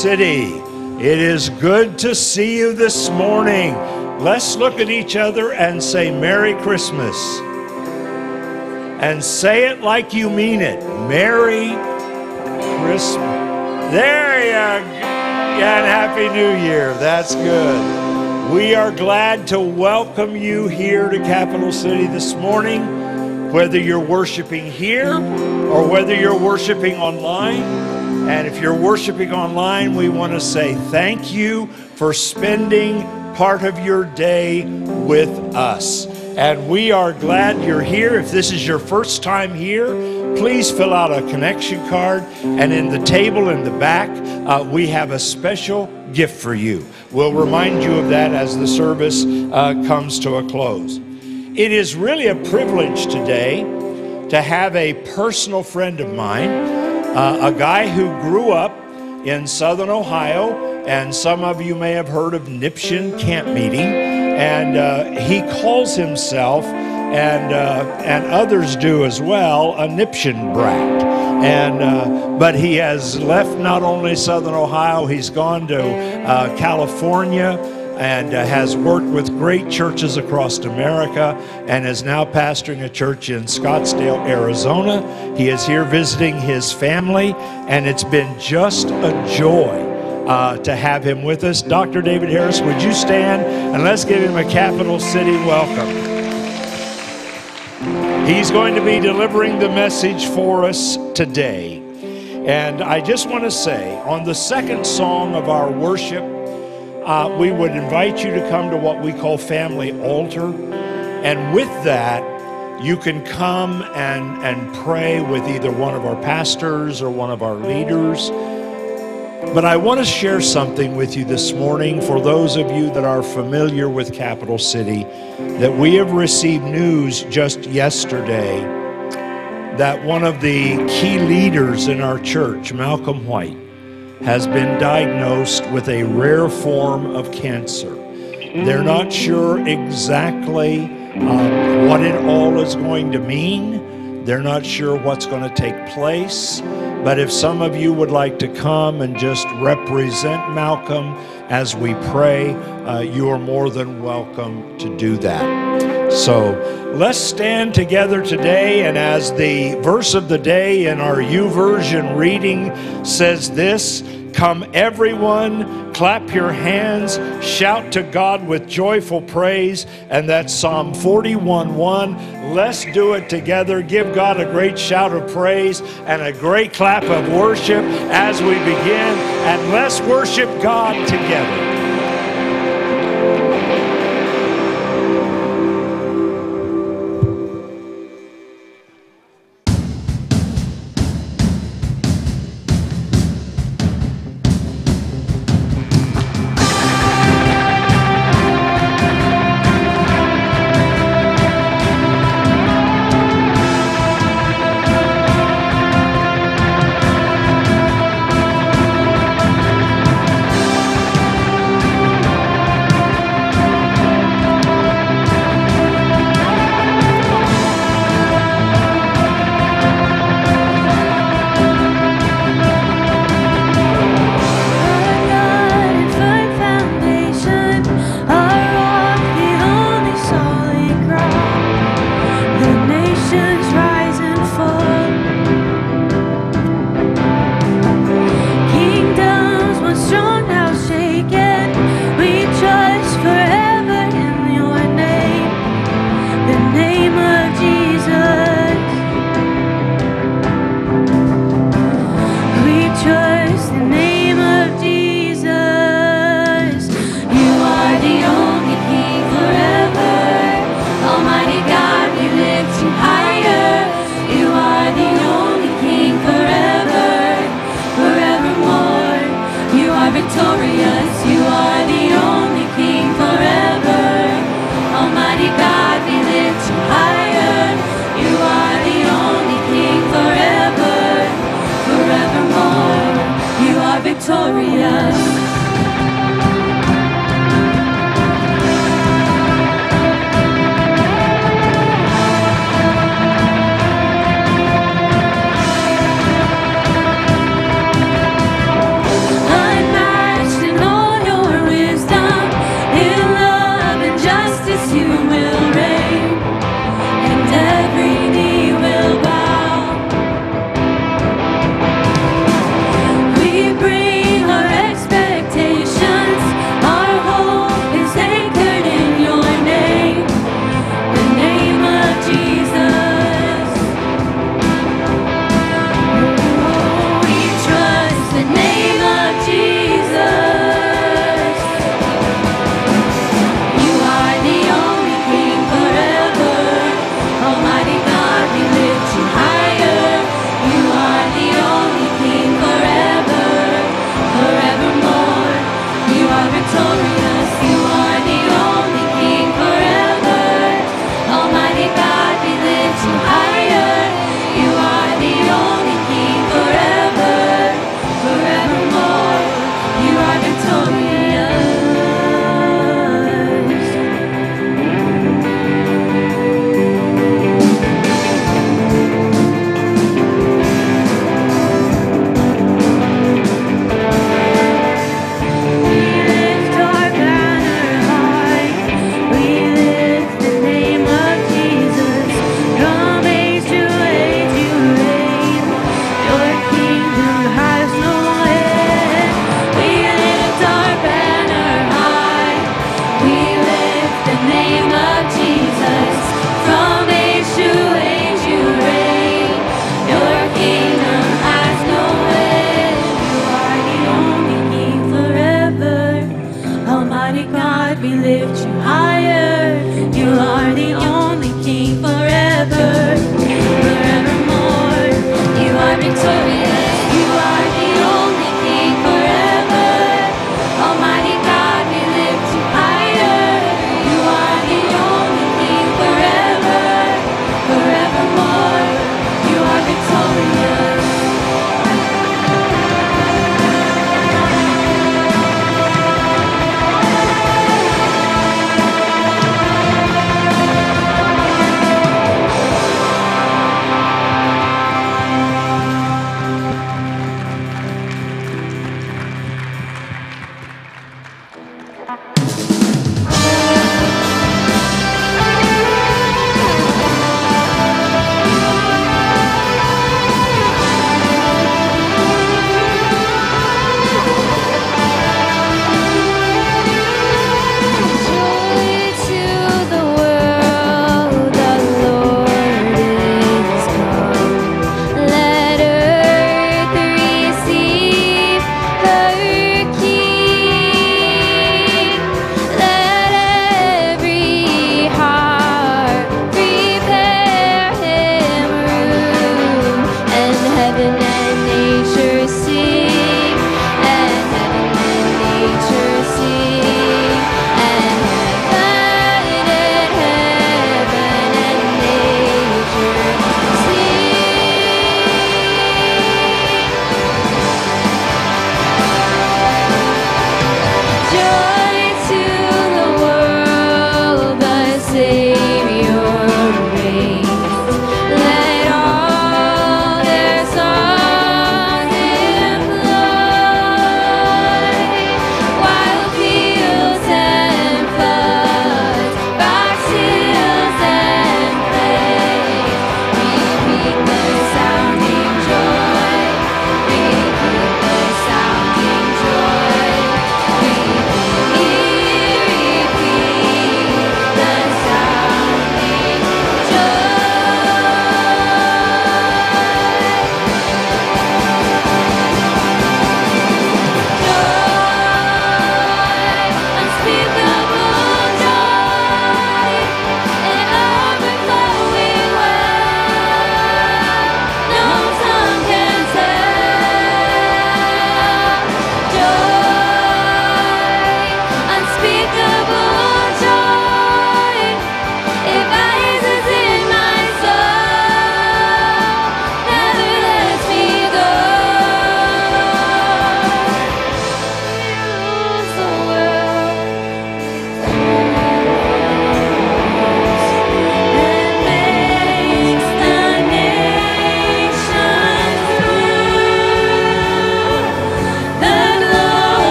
City. It is good to see you this morning. Let's look at each other and say Merry Christmas. And say it like you mean it. Merry Christmas. There you go. And Happy New Year. That's good. We are glad to welcome you here to Capital City this morning, whether you're worshiping here or whether you're worshiping online. And if you're worshiping online, we want to say thank you for spending part of your day with us. And we are glad you're here. If this is your first time here, please fill out a connection card. And in the table in the back, uh, we have a special gift for you. We'll remind you of that as the service uh, comes to a close. It is really a privilege today to have a personal friend of mine, uh, a guy who grew up in southern Ohio, and some of you may have heard of Nipshin Camp Meeting. And uh, he calls himself, and, uh, and others do as well, a Nipshin brat. And, uh, but he has left not only southern Ohio, he's gone to uh, California and uh, has worked with great churches across America and is now pastoring a church in Scottsdale, Arizona. He is here visiting his family, and it's been just a joy uh, to have him with us. Dr. David Harris, would you stand and let's give him a capital city welcome. He's going to be delivering the message for us today. And I just want to say, on the second song of our worship, uh, we would invite you to come to what we call family altar. And with that, you can come and, and pray with either one of our pastors or one of our leaders. But I want to share something with you this morning for those of you that are familiar with Capital City that we have received news just yesterday that one of the key leaders in our church, Malcolm White, has been diagnosed with a rare form of cancer. They're not sure exactly um, what it all is going to mean. They're not sure what's going to take place. But if some of you would like to come and just represent Malcolm as we pray, uh, you are more than welcome to do that. So let's stand together today. And as the verse of the day in our YouVersion reading says this Come, everyone, clap your hands, shout to God with joyful praise. And that's Psalm 41 1. Let's do it together. Give God a great shout of praise and a great clap of worship as we begin. And let's worship God together.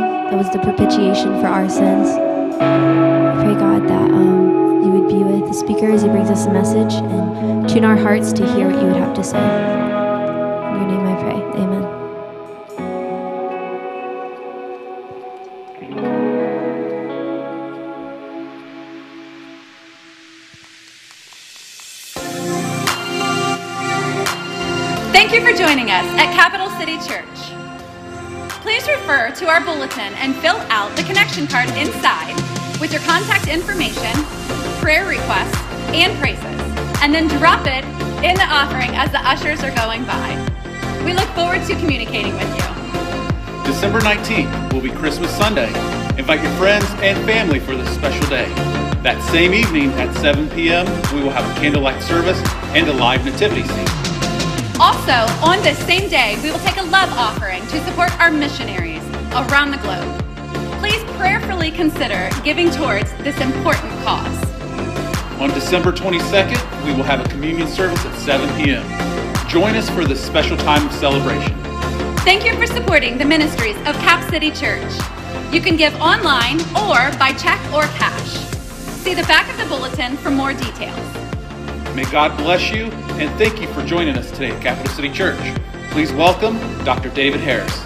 That was the propitiation for our sins. I pray, God, that um, you would be with the speaker as he brings us a message and tune our hearts to hear what you would have to say. In your name I pray. Amen. Thank you for joining us at Capital City Church. Please refer to our bulletin and fill out the connection card inside with your contact information, prayer requests, and praises, and then drop it in the offering as the ushers are going by. We look forward to communicating with you. December 19th will be Christmas Sunday. Invite your friends and family for this special day. That same evening at 7 p.m., we will have a candlelight service and a live nativity scene. Also, on this same day, we will take a love offering to support our missionaries around the globe. Please prayerfully consider giving towards this important cause. On December 22nd, we will have a communion service at 7 p.m. Join us for this special time of celebration. Thank you for supporting the ministries of Cap City Church. You can give online or by check or cash. See the back of the bulletin for more details. May God bless you and thank you for joining us today at Capital City Church. Please welcome Dr. David Harris.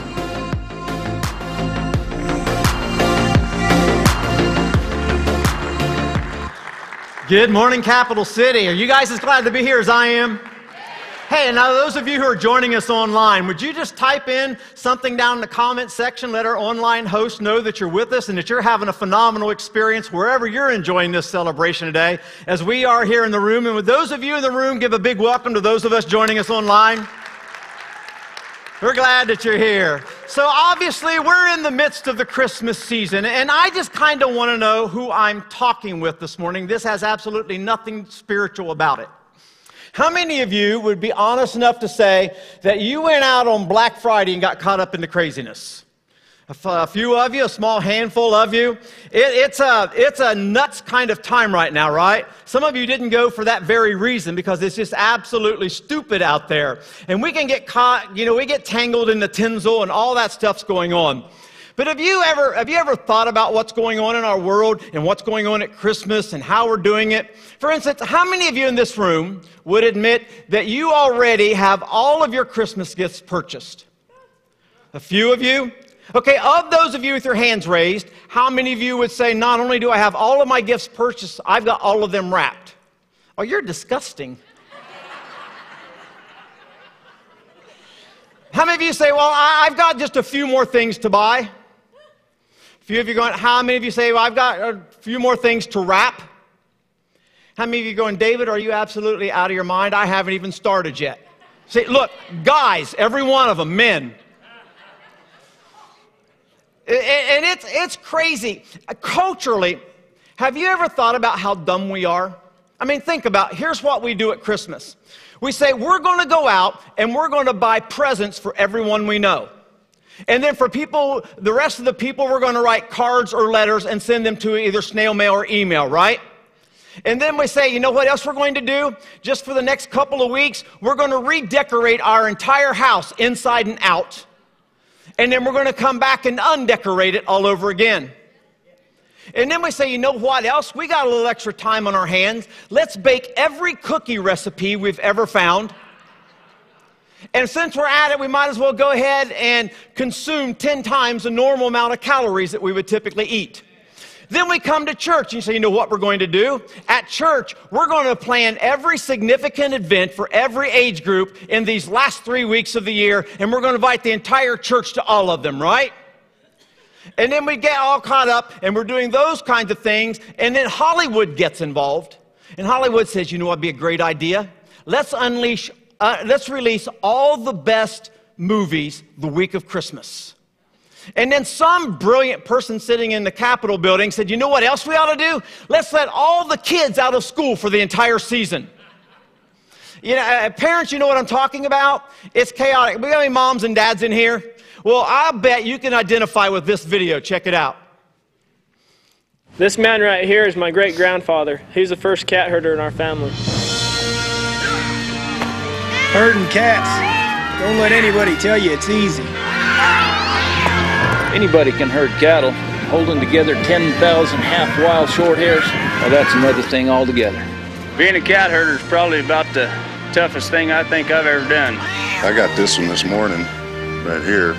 Good morning, Capital City. Are you guys as glad to be here as I am? Hey, now those of you who are joining us online, would you just type in something down in the comment section? Let our online host know that you're with us and that you're having a phenomenal experience wherever you're enjoying this celebration today, as we are here in the room. And with those of you in the room, give a big welcome to those of us joining us online. We're glad that you're here. So, obviously, we're in the midst of the Christmas season, and I just kind of want to know who I'm talking with this morning. This has absolutely nothing spiritual about it. How many of you would be honest enough to say that you went out on Black Friday and got caught up in the craziness? A few of you, a small handful of you. It, it's, a, it's a nuts kind of time right now, right? Some of you didn't go for that very reason because it's just absolutely stupid out there. And we can get caught, you know, we get tangled in the tinsel and all that stuff's going on. But have you ever have you ever thought about what's going on in our world and what's going on at Christmas and how we're doing it? For instance, how many of you in this room would admit that you already have all of your Christmas gifts purchased? A few of you? Okay, of those of you with your hands raised, how many of you would say, not only do I have all of my gifts purchased, I've got all of them wrapped? Oh, you're disgusting. How many of you say, well, I, have got just a few more things to buy? A few of you going, how many of you say, well, I've got a few more things to wrap? How many of you going, David, are you absolutely out of your mind? I haven't even started yet. Say, look, guys, every one of them, men. And it's, it's crazy. Culturally, have you ever thought about how dumb we are? I mean, think about here's what we do at Christmas. We say we're going to go out and we're going to buy presents for everyone we know. And then for people, the rest of the people, we're going to write cards or letters and send them to either snail mail or email, right? And then we say, you know what else we're going to do? Just for the next couple of weeks, we're going to redecorate our entire house inside and out. And then we're going to come back and undecorate it all over again. And then we say, you know what else? We got a little extra time on our hands. Let's bake every cookie recipe we've ever found. And since we're at it, we might as well go ahead and consume 10 times the normal amount of calories that we would typically eat. Then we come to church and you say, you know what we're going to do? At church, we're going to plan every significant event for every age group in these last three weeks of the year, and we're going to invite the entire church to all of them, right? And then we get all caught up and we're doing those kinds of things, and then Hollywood gets involved. And Hollywood says, you know what would be a great idea? Let's unleash, uh, let's release all the best movies the week of Christmas. And then some brilliant person sitting in the Capitol building said, You know what else we ought to do? Let's let all the kids out of school for the entire season. You know, uh, parents, you know what I'm talking about? It's chaotic. We got any moms and dads in here? Well, I bet you can identify with this video. Check it out. This man right here is my great grandfather. He's the first cat herder in our family. Herding cats. Don't let anybody tell you it's easy. Anybody can herd cattle. Holding together 10,000 half wild short hairs, well, that's another thing altogether. Being a cat herder is probably about the toughest thing I think I've ever done. I got this one this morning, right here.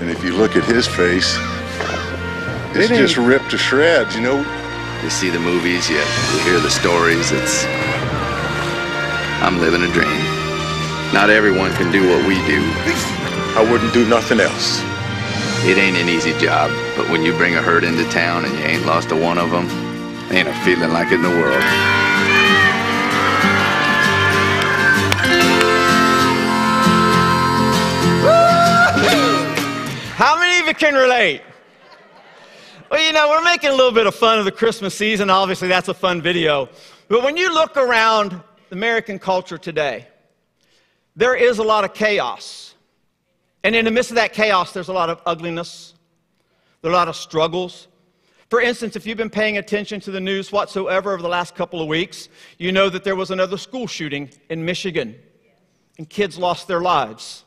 And if you look at his face, it's It just ripped to shreds, you know? You see the movies, you, you hear the stories. It's. I'm living a dream. Not everyone can do what we do. I wouldn't do nothing else. It ain't an easy job, but when you bring a herd into town and you ain't lost a one of them, ain't a feeling like it in the world. How many of you can relate? Well, you know, we're making a little bit of fun of the Christmas season. Obviously, that's a fun video. But when you look around American culture today, there is a lot of chaos. And in the midst of that chaos, there's a lot of ugliness, there are a lot of struggles. For instance, if you've been paying attention to the news whatsoever over the last couple of weeks, you know that there was another school shooting in Michigan, and kids lost their lives.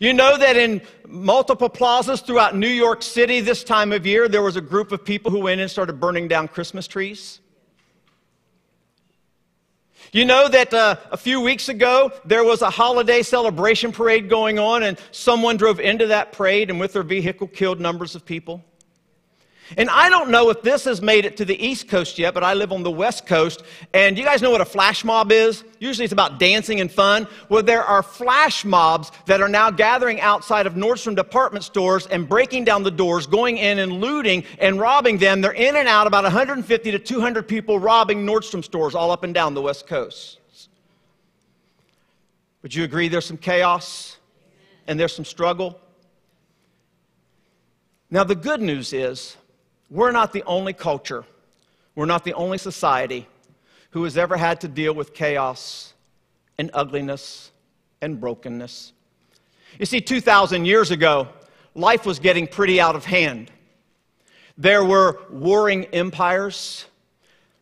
You know that in multiple plazas throughout New York City this time of year, there was a group of people who went and started burning down Christmas trees? You know that uh, a few weeks ago, there was a holiday celebration parade going on, and someone drove into that parade and with their vehicle killed numbers of people? And I don't know if this has made it to the East Coast yet, but I live on the West Coast. And you guys know what a flash mob is? Usually it's about dancing and fun. Well, there are flash mobs that are now gathering outside of Nordstrom department stores and breaking down the doors, going in and looting and robbing them. They're in and out, about 150 to 200 people robbing Nordstrom stores all up and down the West Coast. Would you agree there's some chaos and there's some struggle? Now, the good news is, we're not the only culture, we're not the only society who has ever had to deal with chaos and ugliness and brokenness. You see, 2,000 years ago, life was getting pretty out of hand. There were warring empires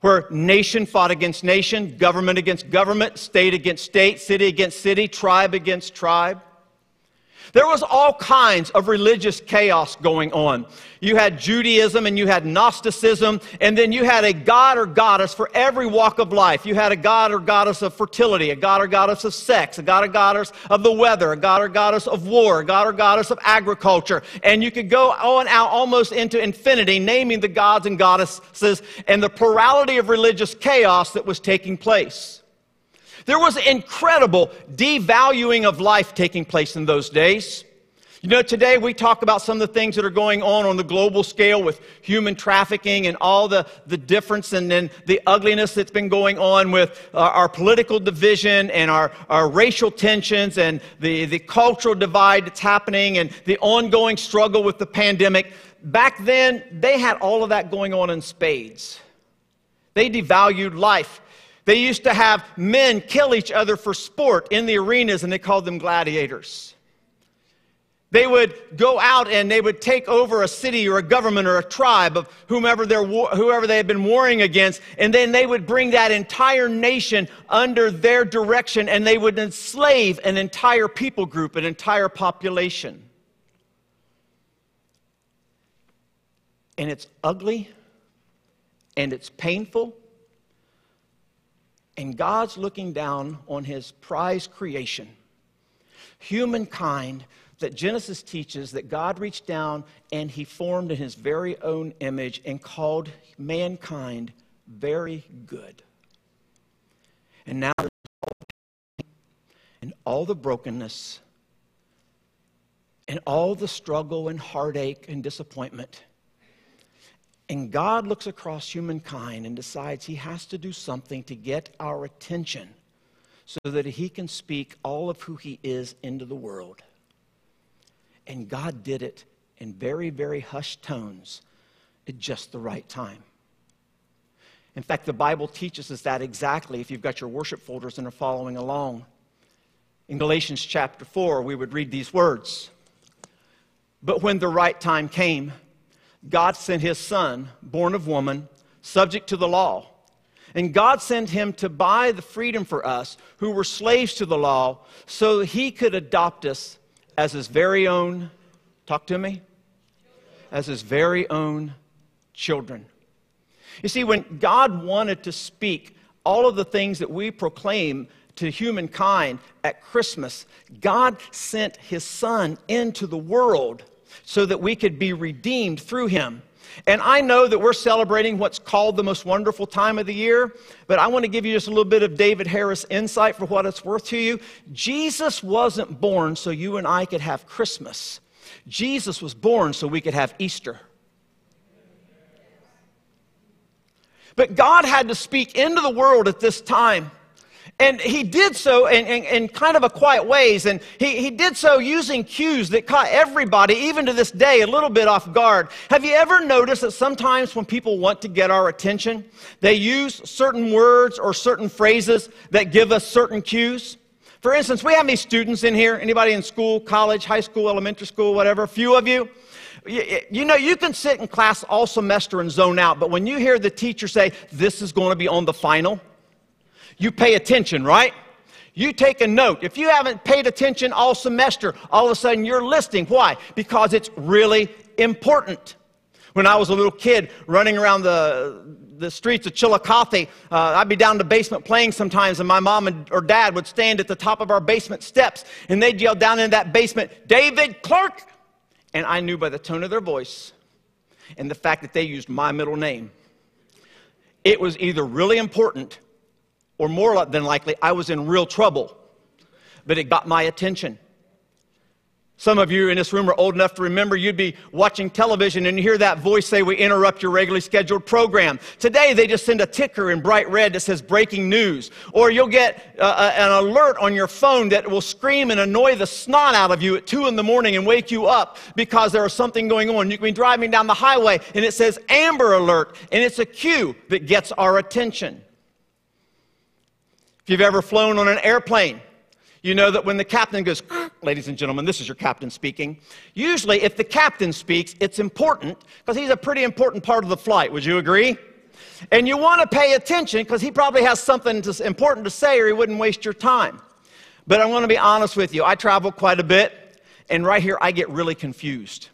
where nation fought against nation, government against government, state against state, city against city, tribe against tribe. There was all kinds of religious chaos going on. You had Judaism and you had Gnosticism, and then you had a god or goddess for every walk of life. You had a god or goddess of fertility, a god or goddess of sex, a god or goddess of the weather, a god or goddess of war, a god or goddess of agriculture. And you could go on out almost into infinity, naming the gods and goddesses and the plurality of religious chaos that was taking place. There was incredible devaluing of life taking place in those days. You know, today we talk about some of the things that are going on on the global scale with human trafficking and all the, the difference and then the ugliness that's been going on with uh, our political division and our, our racial tensions and the, the cultural divide that's happening and the ongoing struggle with the pandemic. Back then, they had all of that going on in spades. They devalued life. They used to have men kill each other for sport in the arenas, and they called them gladiators. They would go out and they would take over a city or a government or a tribe of whomever, whoever they had been warring against, and then they would bring that entire nation under their direction and they would enslave an entire people group, an entire population. And it's ugly and it's painful and God's looking down on his prized creation, humankind, that Genesis teaches that God reached down and he formed in his very own image and called mankind very good. And now, and all the brokenness, and all the struggle and heartache and disappointment and God looks across humankind and decides he has to do something to get our attention so that he can speak all of who he is into the world. And God did it in very, very hushed tones at just the right time. In fact, the Bible teaches us that exactly if you've got your worship folders and are following along. In Galatians chapter 4, we would read these words But when the right time came, God sent his son, born of woman, subject to the law. And God sent him to buy the freedom for us who were slaves to the law so he could adopt us as his very own, talk to me, as his very own children. You see, when God wanted to speak all of the things that we proclaim to humankind at Christmas, God sent his son into the world so that we could be redeemed through him. And I know that we're celebrating what's called the most wonderful time of the year, but I want to give you just a little bit of David Harris insight for what it's worth to you. Jesus wasn't born so you and I could have Christmas, Jesus was born so we could have Easter. But God had to speak into the world at this time. And he did so in, in, in, kind of a quiet ways. And he, he did so using cues that caught everybody, even to this day, a little bit off guard. Have you ever noticed that sometimes when people want to get our attention, they use certain words or certain phrases that give us certain cues? For instance, we have these students in here. Anybody in school, college, high school, elementary school, whatever? A few of. You, you know, you can sit in class all semester and zone out, but when you hear the teacher say, This is going to be on the final, you pay attention, right? You take a note. If you haven't paid attention all semester, all of a sudden you're listening. Why? Because it's really important. When I was a little kid running around the, the streets of Chillicothe, uh, I'd be down in the basement playing sometimes, and my mom and, or dad would stand at the top of our basement steps, and they'd yell down in that basement, David Clark! And I knew by the tone of their voice and the fact that they used my middle name, it was either really important or more than likely, I was in real trouble. But it got my attention. Some of you in this room are old enough to remember you'd be watching television and you hear that voice say, We interrupt your regularly scheduled program. Today, they just send a ticker in bright red that says breaking news. Or you'll get uh, an alert on your phone that will scream and annoy the snot out of you at 2 in the morning and wake you up because there is something going on. You can be driving down the highway and it says Amber Alert, and it's a cue that gets our attention. If you've ever flown on an airplane, you know that when the captain goes, ladies and gentlemen, this is your captain speaking. Usually, if the captain speaks, it's important because he's a pretty important part of the flight. Would you agree? And you want to pay attention because he probably has something important to say or he wouldn't waste your time. But I'm going to be honest with you. I travel quite a bit, and right here I get really confused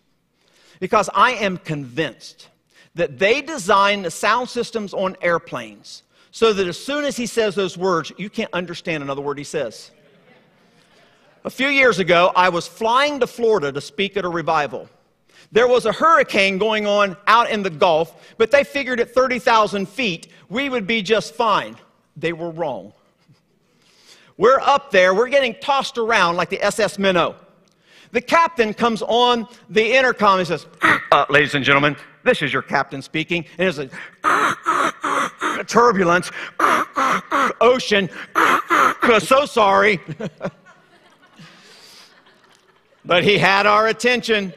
because I am convinced that they design the sound systems on airplanes so that as soon as he says those words, you can't understand another word he says. A few years ago, I was flying to Florida to speak at a revival. There was a hurricane going on out in the Gulf, but they figured at 30,000 feet we would be just fine. They were wrong. We're up there, we're getting tossed around like the SS Minnow. The captain comes on the intercom and says, uh, Ladies and gentlemen, this is your captain speaking. And it's a turbulence, ocean, so sorry. but he had our attention.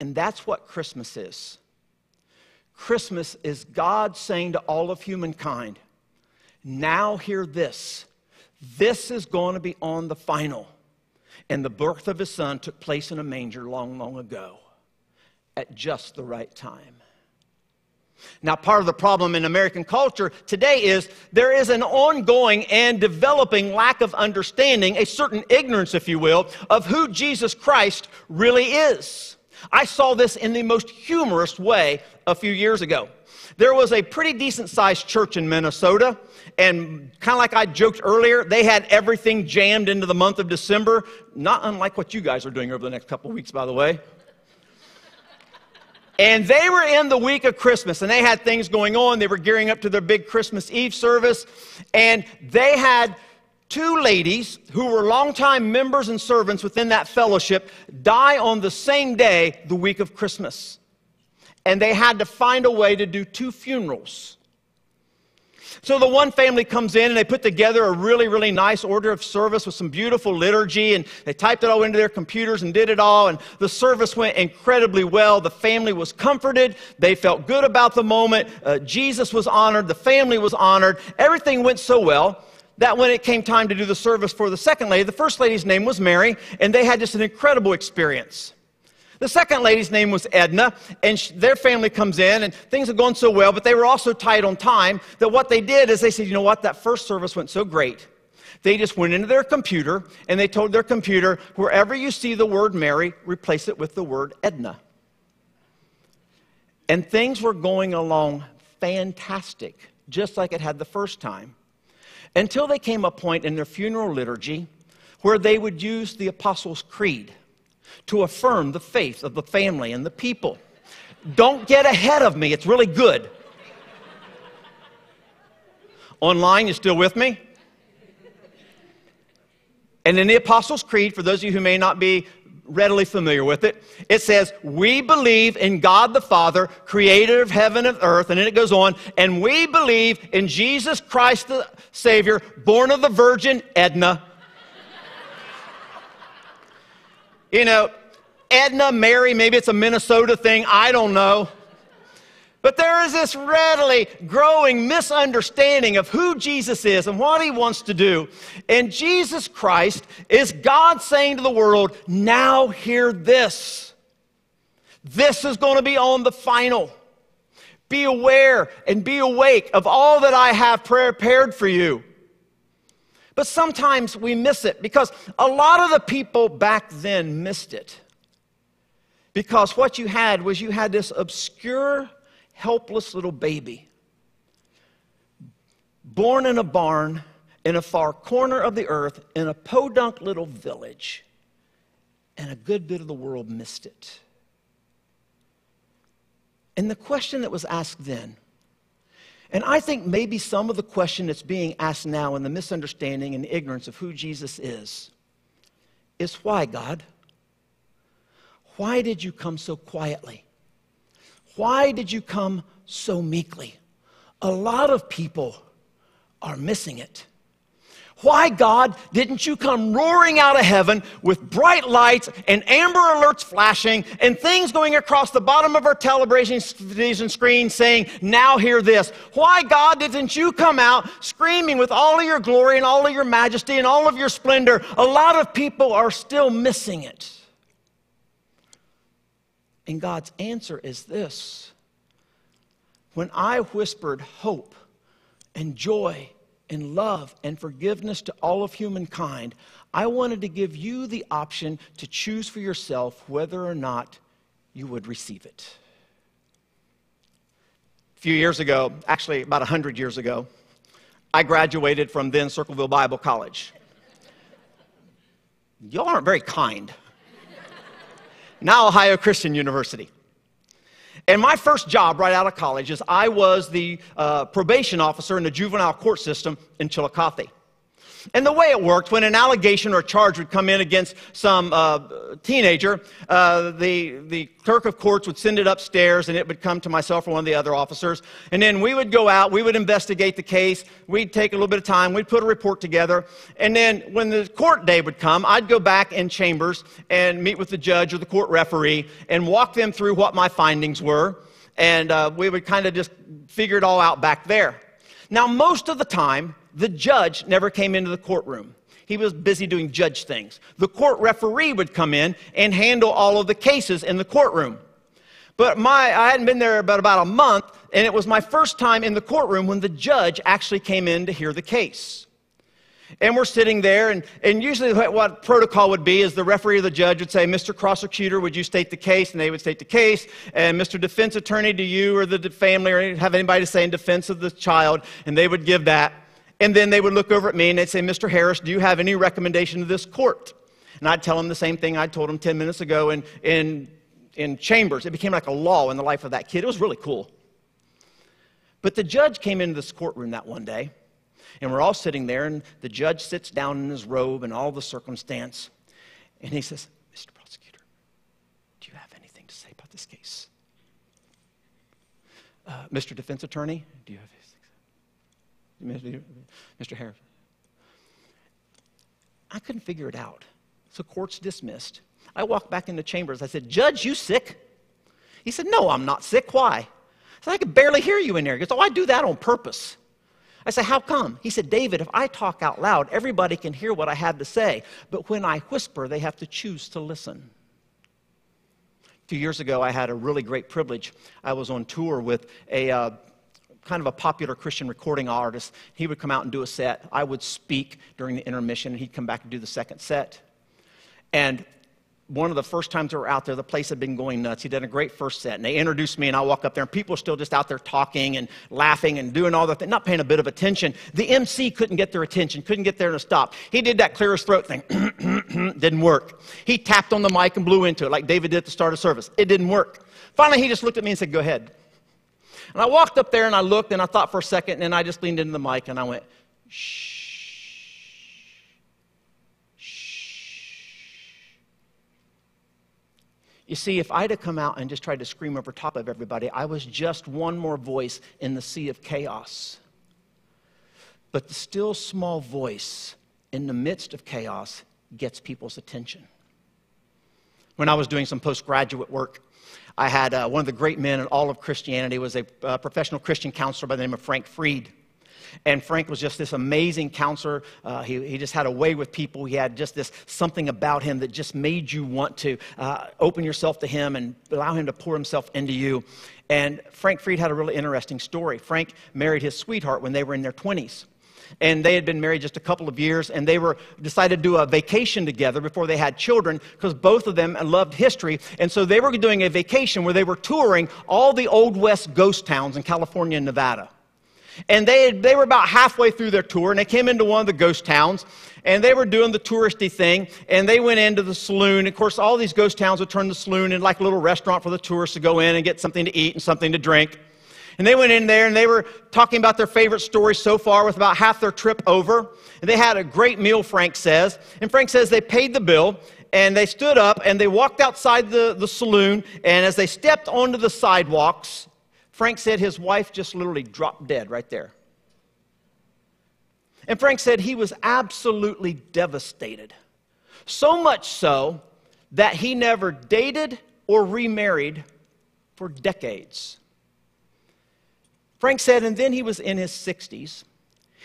And that's what Christmas is. Christmas is God saying to all of humankind, now hear this. This is going to be on the final. And the birth of his son took place in a manger long, long ago at just the right time. Now, part of the problem in American culture today is there is an ongoing and developing lack of understanding, a certain ignorance, if you will, of who Jesus Christ really is. I saw this in the most humorous way a few years ago. There was a pretty decent sized church in Minnesota, and kind of like I joked earlier, they had everything jammed into the month of December, not unlike what you guys are doing over the next couple weeks, by the way. And they were in the week of Christmas and they had things going on. They were gearing up to their big Christmas Eve service. And they had two ladies who were longtime members and servants within that fellowship die on the same day, the week of Christmas. And they had to find a way to do two funerals. So the one family comes in and they put together a really, really nice order of service with some beautiful liturgy and they typed it all into their computers and did it all. And the service went incredibly well. The family was comforted. They felt good about the moment. Uh, Jesus was honored. The family was honored. Everything went so well that when it came time to do the service for the second lady, the first lady's name was Mary, and they had just an incredible experience. The second lady's name was Edna, and their family comes in, and things have gone so well, but they were also tight on time that what they did is they said, you know what, that first service went so great. They just went into their computer and they told their computer, wherever you see the word Mary, replace it with the word Edna. And things were going along fantastic, just like it had the first time, until they came a point in their funeral liturgy where they would use the Apostles' Creed to affirm the faith of the family and the people. Don't get ahead of me, it's really good. Online, you still with me? And in the Apostles' Creed, for those of you who may not be readily familiar with it, it says, We believe in God the Father, creator of heaven and earth. And then it goes on, and we believe in Jesus Christ the Savior, born of the Virgin Edna. You know, Edna, Mary, maybe it's a Minnesota thing, I don't know. But there is this readily growing misunderstanding of who Jesus is and what he wants to do. And Jesus Christ is God saying to the world, now hear this. This is going to be on the final. Be aware and be awake of all that I have prepared for you. But sometimes we miss it because a lot of the people back then missed it. Because what you had was you had this obscure helpless little baby, born in a barn in a far corner of the earth in a podunk little village, and a good bit of the world missed it. And the question that was asked then, and I think maybe some of the question that's being asked now in the misunderstanding and ignorance of who Jesus is, is why, God? Why did you come so quietly? Why did you come so meekly? A lot of people are missing it. Why, God, didn't you come roaring out of heaven with bright lights and amber alerts flashing and things going across the bottom of our television screen saying, Now hear this? Why, God, didn't you come out screaming with all of your glory and all of your majesty and all of your splendor? A lot of people are still missing it. And God's answer is this When I whispered hope and joy and love and forgiveness to all of humankind, I wanted to give you the option to choose for yourself whether or not you would receive it. A few years ago, actually about 100 years ago, I graduated from then Circleville Bible College. Y'all aren't very kind. Now, Ohio Christian University. And my first job right out of college is I was the uh, probation officer in the juvenile court system in Chillicothe. And the way it worked, when an allegation or a charge would come in against some uh, teenager, uh, the, the clerk of courts would send it upstairs and it would come to myself or one of the other officers. And then we would go out, we would investigate the case, we'd take a little bit of time, we'd put a report together. And then when the court day would come, I'd go back in chambers and meet with the judge or the court referee and walk them through what my findings were. And uh, we would kind of just figure it all out back there. Now, most of the time, the judge never came into the courtroom. He was busy doing judge things. The court referee would come in and handle all of the cases in the courtroom. But my, I hadn't been there but about a month, and it was my first time in the courtroom when the judge actually came in to hear the case. And we're sitting there, and, and usually what, what protocol would be is the referee or the judge would say, Mr. Prosecutor, would you state the case? And they would state the case. And Mr. Defense Attorney, do you or the family or have anybody to say in defense of the child? And they would give that. And then they would look over at me and they'd say, Mr. Harris, do you have any recommendation to this court? And I'd tell them the same thing I told them 10 minutes ago in, in, in chambers. It became like a law in the life of that kid. It was really cool. But the judge came into this courtroom that one day, and we're all sitting there, and the judge sits down in his robe and all the circumstance, and he says, Mr. Prosecutor, do you have anything to say about this case? Uh, Mr. Defense Attorney, do you have Mr. Harris. I couldn't figure it out. So court's dismissed. I walked back into chambers. I said, Judge, you sick? He said, No, I'm not sick. Why? I said, I could barely hear you in there. He goes, Oh, I do that on purpose. I said, How come? He said, David, if I talk out loud, everybody can hear what I have to say. But when I whisper, they have to choose to listen. A few years ago, I had a really great privilege. I was on tour with a uh, kind of a popular Christian recording artist. He would come out and do a set. I would speak during the intermission, and he'd come back and do the second set. And one of the first times we were out there, the place had been going nuts. He did a great first set, and they introduced me, and I walk up there, and people are still just out there talking and laughing and doing all the things, not paying a bit of attention. The MC couldn't get their attention, couldn't get there to stop. He did that clear his throat thing, didn't work. He tapped on the mic and blew into it, like David did at the start of service. It didn't work. Finally, he just looked at me and said, Go ahead. And I walked up there and I looked and I thought for a second and I just leaned into the mic and I went, shh. shh. You see, if I'd have come out and just tried to scream over top of everybody, I was just one more voice in the sea of chaos. But the still small voice in the midst of chaos gets people's attention. When I was doing some postgraduate work, I had uh, one of the great men in all of Christianity was a uh, professional Christian counselor by the name of Frank Freed. And Frank was just this amazing counselor. Uh, he, he just had a way with people. He had just this something about him that just made you want to uh, open yourself to him and allow him to pour himself into you. And Frank Freed had a really interesting story. Frank married his sweetheart when they were in their 20s and they had been married just a couple of years and they were decided to do a vacation together before they had children because both of them loved history. And so they were doing a vacation where they were touring all the old west ghost towns in california and nevada. And they, had, they were about halfway through their tour and they came into one of the ghost towns and they were doing the touristy thing and they went into the saloon. Of course all these ghost towns would turn the saloon into like a little restaurant for the tourists to go in and get something to eat and something to drink and they went in there and they were talking about their favorite story so far with about half their trip over. And they had a great meal, Frank says. And Frank says they paid the bill and they stood up and they walked outside the, the saloon. And as they stepped onto the sidewalks, Frank said his wife just literally dropped dead right there. And Frank said he was absolutely devastated. So much so that he never dated or remarried for decades. Frank said, and then he was in his 60s.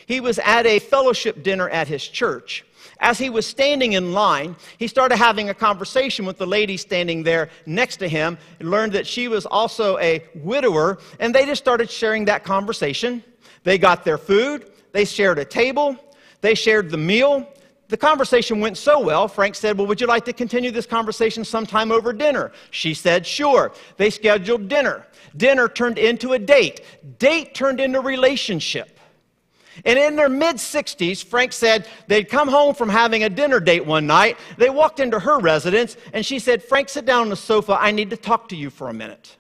He was at a fellowship dinner at his church. As he was standing in line, he started having a conversation with the lady standing there next to him and learned that she was also a widower, and they just started sharing that conversation. They got their food, they shared a table, they shared the meal. The conversation went so well, Frank said, Well, would you like to continue this conversation sometime over dinner? She said, Sure. They scheduled dinner. Dinner turned into a date. Date turned into relationship. And in their mid 60s, Frank said they'd come home from having a dinner date one night. They walked into her residence, and she said, Frank, sit down on the sofa. I need to talk to you for a minute.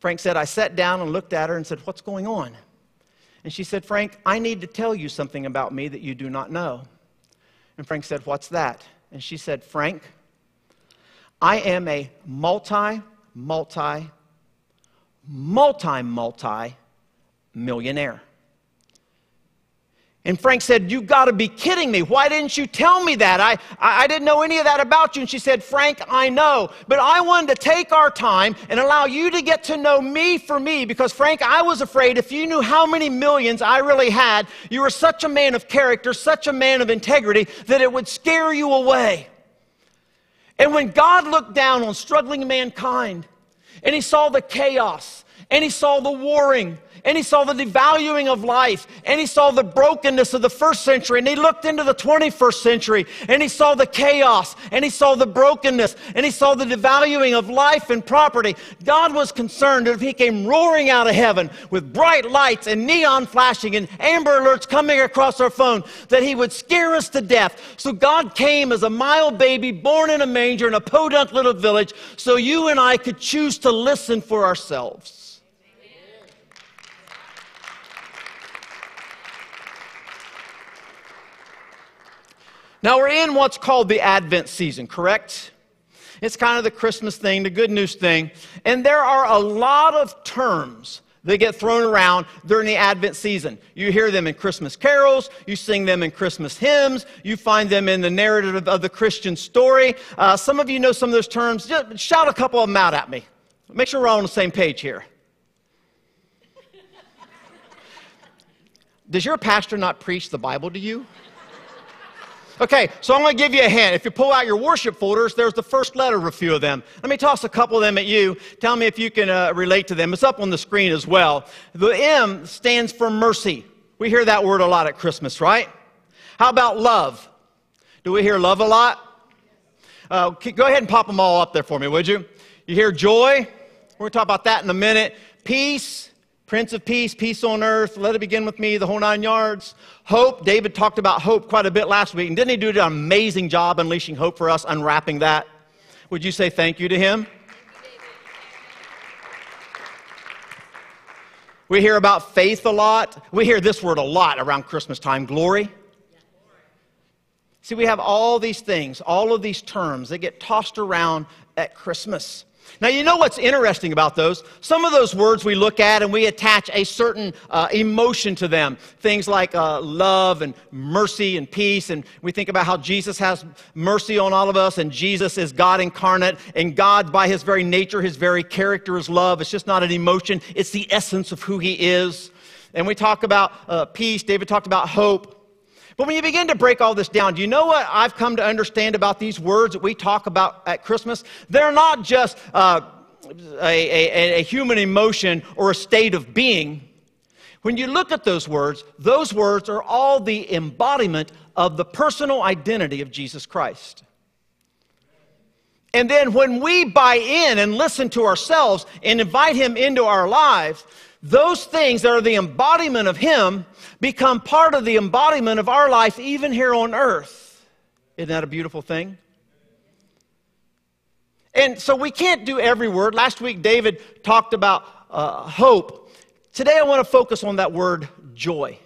Frank said, I sat down and looked at her and said, What's going on? And she said, Frank, I need to tell you something about me that you do not know. And Frank said, What's that? And she said, Frank, I am a multi, multi, multi, multi millionaire. And Frank said, You got to be kidding me. Why didn't you tell me that? I, I, I, didn't know any of that about you. And she said, Frank, I know. But I wanted to take our time and allow you to get to know me for me because, Frank, I was afraid if you knew how many millions I really had, you were such a man of character, such a man of integrity, that it would scare you away. And when God looked down on struggling mankind and he saw the chaos and he saw the warring, and he saw the devaluing of life, and he saw the brokenness of the first century, and he looked into the 21st century, and he saw the chaos, and he saw the brokenness, and he saw the devaluing of life and property. God was concerned that if he came roaring out of heaven with bright lights and neon flashing and amber alerts coming across our phone, that he would scare us to death. So God came as a mild baby born in a manger in a podunk little village so you and I could choose to listen for ourselves. Now, we're in what's called the Advent season, correct? It's kind of the Christmas thing, the good news thing. And there are a lot of terms that get thrown around during the Advent season. You hear them in Christmas carols, you sing them in Christmas hymns, you find them in the narrative of the Christian story. Uh, some of you know some of those terms. Just shout a couple of them out at me. Make sure we're all on the same page here. Does your pastor not preach the Bible to you? Okay, so I'm going to give you a hint. If you pull out your worship folders, there's the first letter of a few of them. Let me toss a couple of them at you. Tell me if you can uh, relate to them. It's up on the screen as well. The M stands for mercy. We hear that word a lot at Christmas, right? How about love? Do we hear love a lot? Uh, go ahead and pop them all up there for me, would you? You hear joy? We're going to talk about that in a minute. Peace. Prince of Peace, peace on earth, let it begin with me, the whole nine yards. Hope, David talked about hope quite a bit last week, and didn't he do an amazing job unleashing hope for us, unwrapping that? Would you say thank you to him? We hear about faith a lot. We hear this word a lot around Christmas time glory. See, we have all these things, all of these terms that get tossed around at Christmas. Now, you know what's interesting about those? Some of those words we look at and we attach a certain uh, emotion to them. Things like uh, love and mercy and peace. And we think about how Jesus has mercy on all of us, and Jesus is God incarnate. And God, by his very nature, his very character is love. It's just not an emotion, it's the essence of who he is. And we talk about uh, peace. David talked about hope. But when you begin to break all this down, do you know what I've come to understand about these words that we talk about at Christmas? They're not just uh, a, a, a human emotion or a state of being. When you look at those words, those words are all the embodiment of the personal identity of Jesus Christ. And then when we buy in and listen to ourselves and invite Him into our lives, those things that are the embodiment of Him become part of the embodiment of our life, even here on earth. Isn't that a beautiful thing? And so we can't do every word. Last week, David talked about uh, hope. Today, I want to focus on that word joy.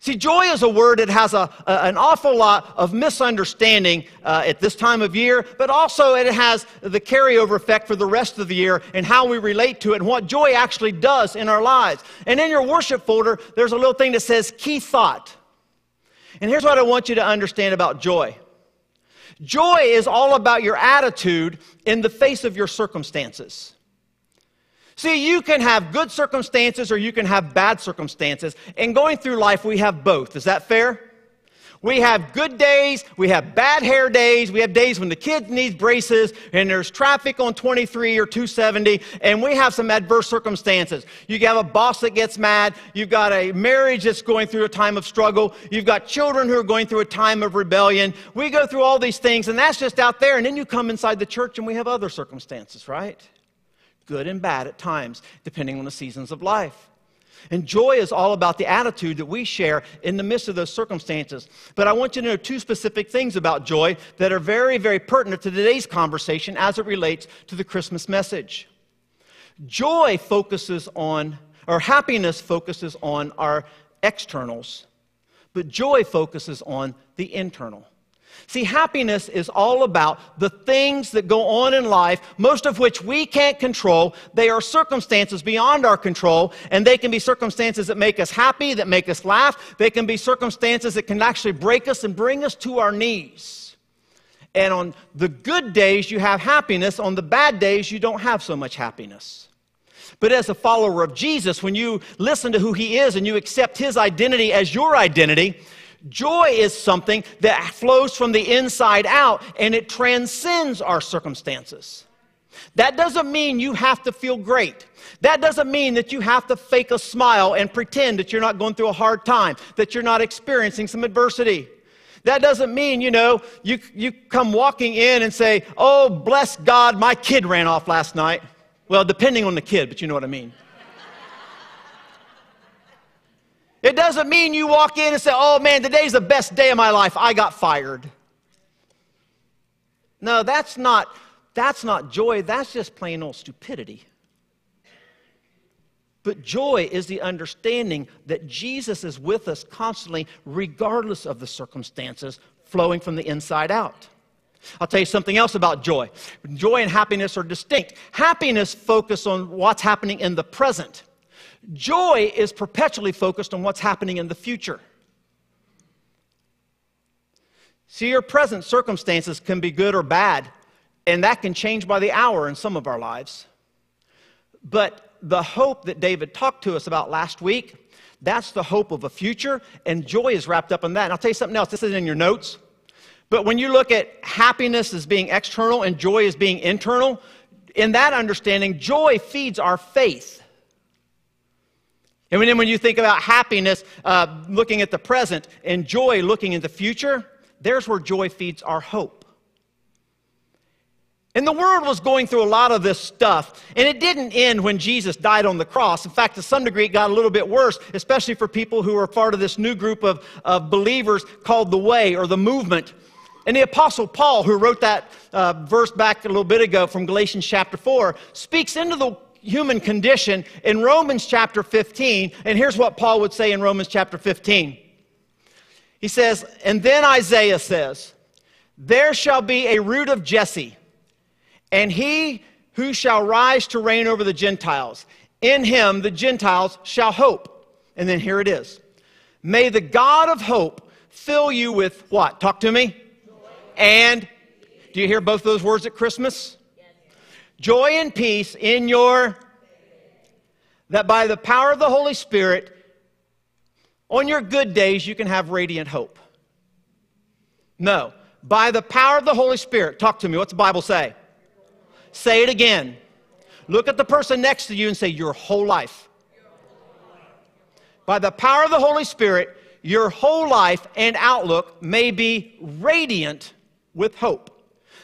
See, joy is a word that has a, a- an awful lot of misunderstanding uh, at this time of year, but also it has the carryover effect for the rest of the year and how we relate to it and what joy actually does in our lives. And in your worship folder, there's a little thing that says key thought. And here's what I want you to understand about joy joy is all about your attitude in the face of your circumstances. See, you can have good circumstances or you can have bad circumstances. And going through life, we have both. Is that fair? We have good days, we have bad hair days, we have days when the kid needs braces and there's traffic on 23 or 270, and we have some adverse circumstances. You have a boss that gets mad, you've got a marriage that's going through a time of struggle, you've got children who are going through a time of rebellion. We go through all these things, and that's just out there, and then you come inside the church and we have other circumstances, right? Good and bad at times, depending on the seasons of life. And joy is all about the attitude that we share in the midst of those circumstances. But I want you to know two specific things about joy that are very, very pertinent to today's conversation as it relates to the Christmas message. Joy focuses on, or happiness focuses on our externals, but joy focuses on the internal. See, happiness is all about the things that go on in life, most of which we can't control. They are circumstances beyond our control, and they can be circumstances that make us happy, that make us laugh. They can be circumstances that can actually break us and bring us to our knees. And on the good days, you have happiness. On the bad days, you don't have so much happiness. But as a follower of Jesus, when you listen to who he is and you accept his identity as your identity, Joy is something that flows from the inside out and it transcends our circumstances. That doesn't mean you have to feel great. That doesn't mean that you have to fake a smile and pretend that you're not going through a hard time, that you're not experiencing some adversity. That doesn't mean, you know, you, you come walking in and say, Oh, bless God, my kid ran off last night. Well, depending on the kid, but you know what I mean. It doesn't mean you walk in and say, oh man, today's the best day of my life. I got fired. No, that's not, that's not joy. That's just plain old stupidity. But joy is the understanding that Jesus is with us constantly, regardless of the circumstances, flowing from the inside out. I'll tell you something else about joy. Joy and happiness are distinct. Happiness focuses on what's happening in the present. Joy is perpetually focused on what's happening in the future. See, your present circumstances can be good or bad, and that can change by the hour in some of our lives. But the hope that David talked to us about last week, that's the hope of a future, and joy is wrapped up in that. And I'll tell you something else, this isn't in your notes. But when you look at happiness as being external and joy as being internal, in that understanding, joy feeds our faith. And then when you think about happiness, uh, looking at the present, and joy looking in the future, there's where joy feeds our hope. And the world was going through a lot of this stuff, and it didn't end when Jesus died on the cross. In fact, to some degree, it got a little bit worse, especially for people who are part of this new group of, of believers called the Way or the Movement. And the Apostle Paul, who wrote that uh, verse back a little bit ago from Galatians chapter 4, speaks into the human condition in Romans chapter 15. And here's what Paul would say in Romans chapter 15. He says, And then Isaiah says, There shall be a root of Jesse, and he who shall rise to reign over the Gentiles. In him the Gentiles shall hope. And then here it is. May the God of hope fill you with what? Talk to me. And do you hear both those words at Christmas? Joy and peace in your that by the power of the Holy Spirit, on your good days, you can have radiant hope. No, by the power of the Holy Spirit. Talk to me. What's the Bible say? Say it again. Look at the person next to you and say, Your whole life. By the power of the Holy Spirit, your whole life and outlook may be radiant with hope.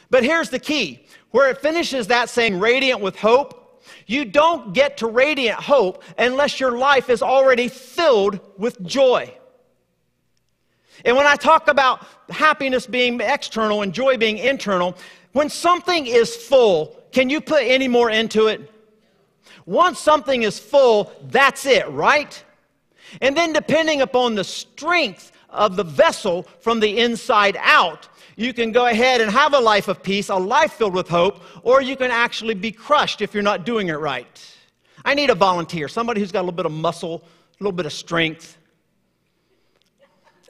But here's the key where it finishes that saying radiant with hope, you don't get to radiant hope unless your life is already filled with joy. And when I talk about happiness being external and joy being internal, when something is full, can you put any more into it? Once something is full, that's it, right? And then, depending upon the strength of the vessel from the inside out, you can go ahead and have a life of peace, a life filled with hope, or you can actually be crushed if you're not doing it right. I need a volunteer, somebody who's got a little bit of muscle, a little bit of strength.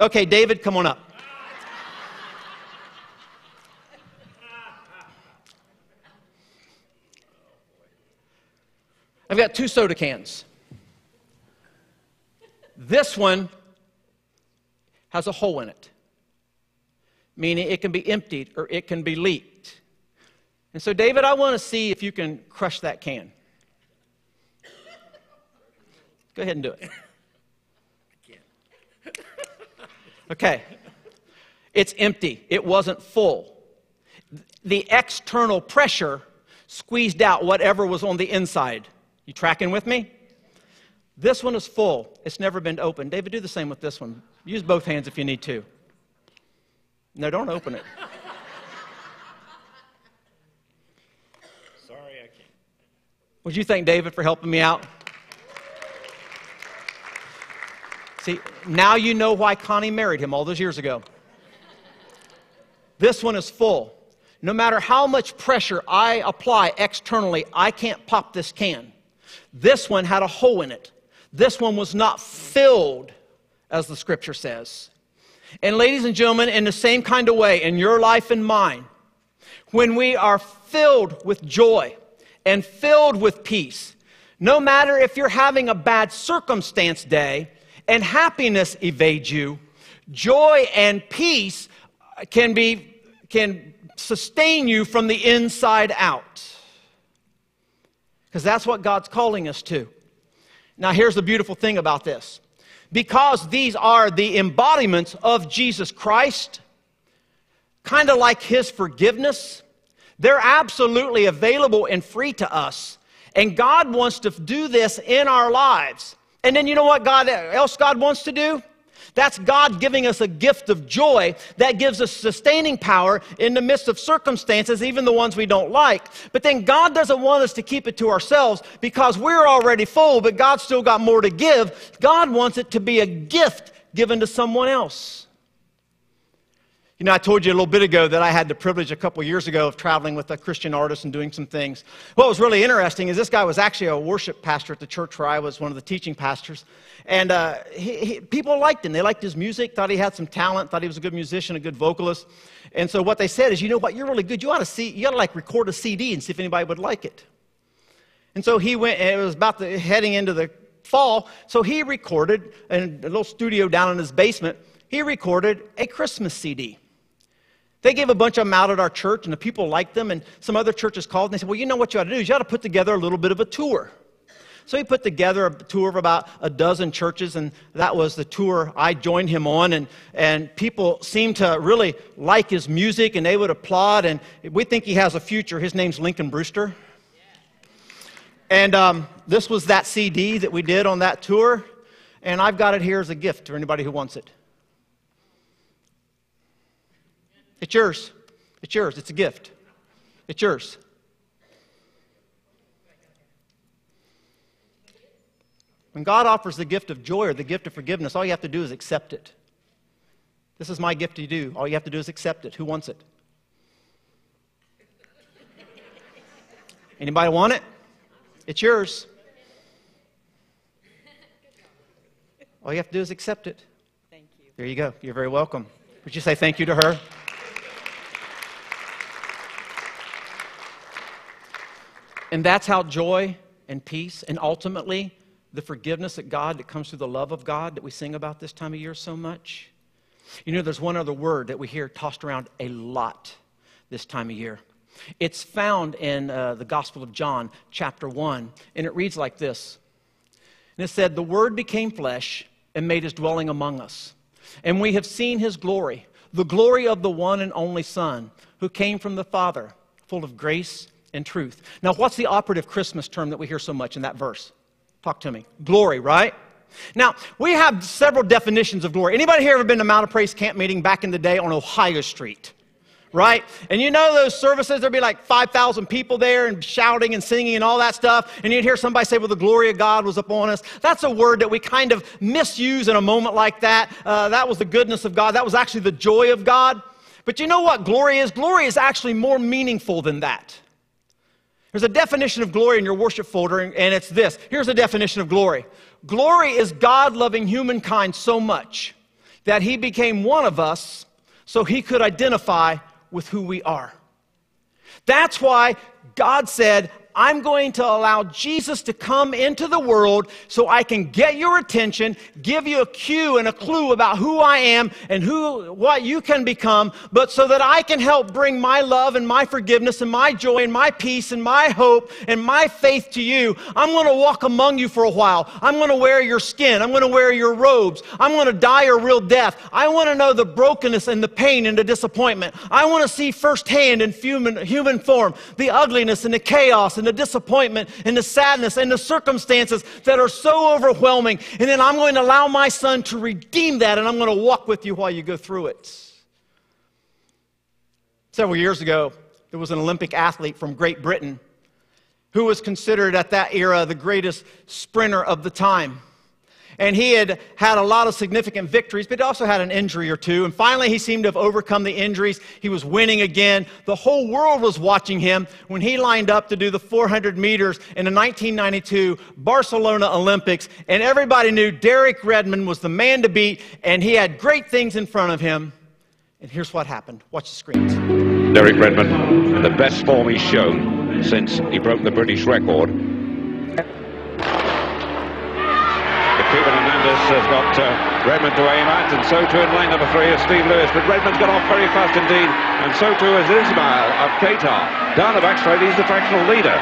Okay, David, come on up. I've got two soda cans. This one has a hole in it, meaning it can be emptied or it can be leaked. And so, David, I want to see if you can crush that can. Go ahead and do it. Okay. It's empty, it wasn't full. The external pressure squeezed out whatever was on the inside. You tracking with me? This one is full. It's never been opened. David, do the same with this one. Use both hands if you need to. No, don't open it. Sorry, I can't. Would you thank David for helping me out? See, now you know why Connie married him all those years ago. This one is full. No matter how much pressure I apply externally, I can't pop this can. This one had a hole in it. This one was not filled, as the scripture says. And, ladies and gentlemen, in the same kind of way, in your life and mine, when we are filled with joy and filled with peace, no matter if you're having a bad circumstance day and happiness evades you, joy and peace can be can sustain you from the inside out. Because that's what God's calling us to. Now, here's the beautiful thing about this because these are the embodiments of Jesus Christ, kind of like His forgiveness, they're absolutely available and free to us. And God wants to do this in our lives. And then you know what God else God wants to do? That's God giving us a gift of joy that gives us sustaining power in the midst of circumstances, even the ones we don't like. But then God doesn't want us to keep it to ourselves because we're already full, but God's still got more to give. God wants it to be a gift given to someone else. You know, I told you a little bit ago that I had the privilege a couple years ago of traveling with a Christian artist and doing some things. What was really interesting is this guy was actually a worship pastor at the church where I was one of the teaching pastors. And uh, he, he, people liked him. They liked his music, thought he had some talent, thought he was a good musician, a good vocalist. And so what they said is, you know what, you're really good. You ought to see, you ought to like record a CD and see if anybody would like it. And so he went, and it was about the, heading into the fall. So he recorded in a little studio down in his basement. He recorded a Christmas CD. They gave a bunch of them out at our church, and the people liked them, and some other churches called, and they said, Well, you know what you ought to do is you ought to put together a little bit of a tour. So he put together a tour of about a dozen churches, and that was the tour I joined him on. And, and people seemed to really like his music, and they would applaud. And we think he has a future. His name's Lincoln Brewster. And um, this was that CD that we did on that tour, and I've got it here as a gift for anybody who wants it. It's yours. It's yours. It's a gift. It's yours. When God offers the gift of joy or the gift of forgiveness, all you have to do is accept it. This is my gift to you. All you have to do is accept it. Who wants it? Anybody want it? It's yours. All you have to do is accept it. Thank you. There you go. You're very welcome. Would you say thank you to her? And that's how joy and peace and ultimately the forgiveness that God that comes through the love of God that we sing about this time of year so much. You know, there's one other word that we hear tossed around a lot this time of year. It's found in uh, the Gospel of John, chapter 1, and it reads like this. And it said, The Word became flesh and made his dwelling among us. And we have seen his glory, the glory of the one and only Son, who came from the Father, full of grace and truth. Now, what's the operative Christmas term that we hear so much in that verse? Talk to me. Glory, right? Now, we have several definitions of glory. Anybody here ever been to Mount of Praise camp meeting back in the day on Ohio Street? right? And you know those services, there'd be like 5,000 people there and shouting and singing and all that stuff. And you'd hear somebody say, well, the glory of God was upon us. That's a word that we kind of misuse in a moment like that. Uh, that was the goodness of God. That was actually the joy of God. But you know what glory is? Glory is actually more meaningful than that. There's a definition of glory in your worship folder, and it's this. Here's a definition of glory Glory is God loving humankind so much that he became one of us so he could identify with who we are. That's why God said, I'm going to allow Jesus to come into the world so I can get your attention, give you a cue and a clue about who I am and who what you can become, but so that I can help bring my love and my forgiveness and my joy and my peace and my hope and my faith to you. I'm going to walk among you for a while. I'm going to wear your skin. I'm going to wear your robes. I'm going to die a real death. I want to know the brokenness and the pain and the disappointment. I want to see firsthand in human, human form the ugliness and the chaos and the disappointment and the sadness and the circumstances that are so overwhelming. And then I'm going to allow my son to redeem that and I'm going to walk with you while you go through it. Several years ago, there was an Olympic athlete from Great Britain who was considered at that era the greatest sprinter of the time. And he had had a lot of significant victories, but he also had an injury or two. And finally, he seemed to have overcome the injuries. He was winning again. The whole world was watching him when he lined up to do the 400 meters in the 1992 Barcelona Olympics. And everybody knew Derek Redmond was the man to beat, and he had great things in front of him. And here's what happened. Watch the screen. Derek Redmond, in the best form he's shown since he broke the British record. Stephen has got uh, Redmond to aim at, and so too in lane number three is Steve Lewis. But Redmond's got off very fast indeed, and so too is Ismail of Qatar. Down the back straight, he's the fractional leader.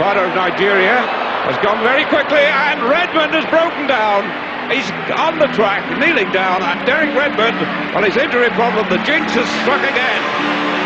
Father of Nigeria has gone very quickly, and Redmond has broken down. He's on the track, kneeling down, and Derek Redmond, on his injury problem, the jinx has struck again.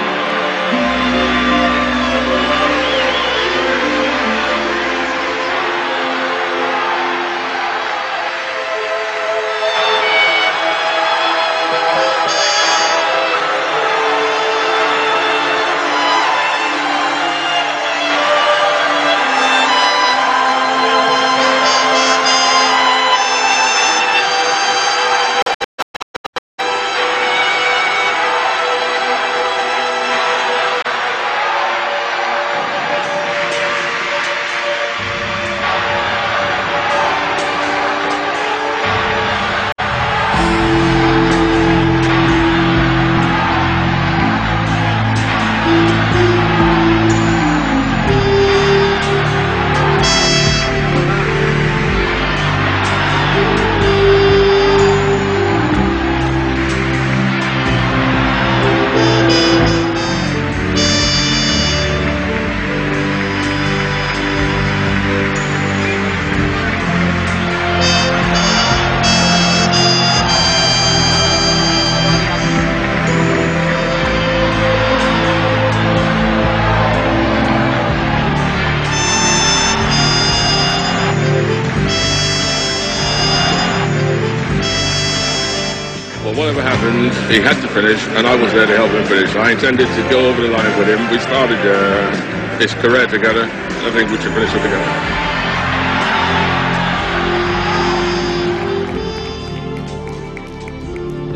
He had to finish, and I was there to help him finish. I intended to go over the line with him. We started uh, his career together. I think we should finish it together.